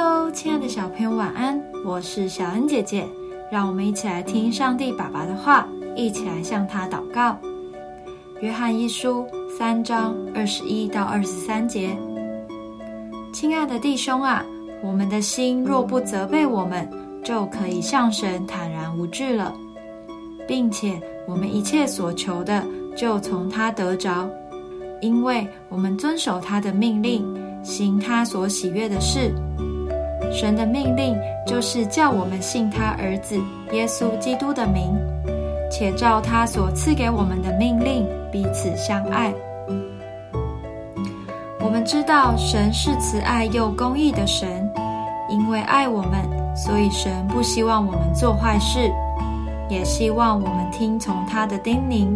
Hello，亲爱的小朋友，晚安！我是小恩姐姐，让我们一起来听上帝爸爸的话，一起来向他祷告。约翰一书三章二十一到二十三节，亲爱的弟兄啊，我们的心若不责备我们，就可以向神坦然无惧了，并且我们一切所求的，就从他得着，因为我们遵守他的命令。行他所喜悦的事，神的命令就是叫我们信他儿子耶稣基督的名，且照他所赐给我们的命令彼此相爱。我们知道神是慈爱又公义的神，因为爱我们，所以神不希望我们做坏事，也希望我们听从他的叮咛，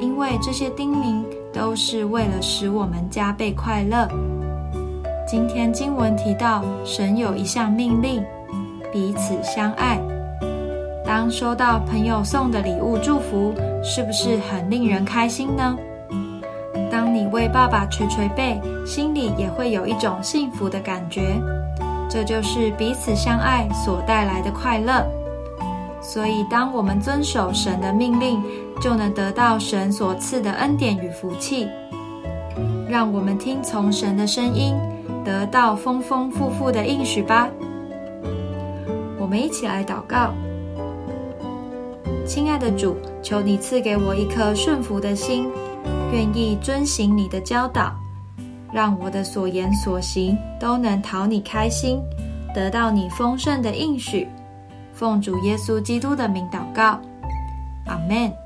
因为这些叮咛。都是为了使我们加倍快乐。今天经文提到，神有一项命令，彼此相爱。当收到朋友送的礼物祝福，是不是很令人开心呢？当你为爸爸捶捶背，心里也会有一种幸福的感觉。这就是彼此相爱所带来的快乐。所以，当我们遵守神的命令，就能得到神所赐的恩典与福气。让我们听从神的声音，得到丰丰富富的应许吧。我们一起来祷告：亲爱的主，求你赐给我一颗顺服的心，愿意遵行你的教导，让我的所言所行都能讨你开心，得到你丰盛的应许。奉主耶稣基督的名祷告，阿门。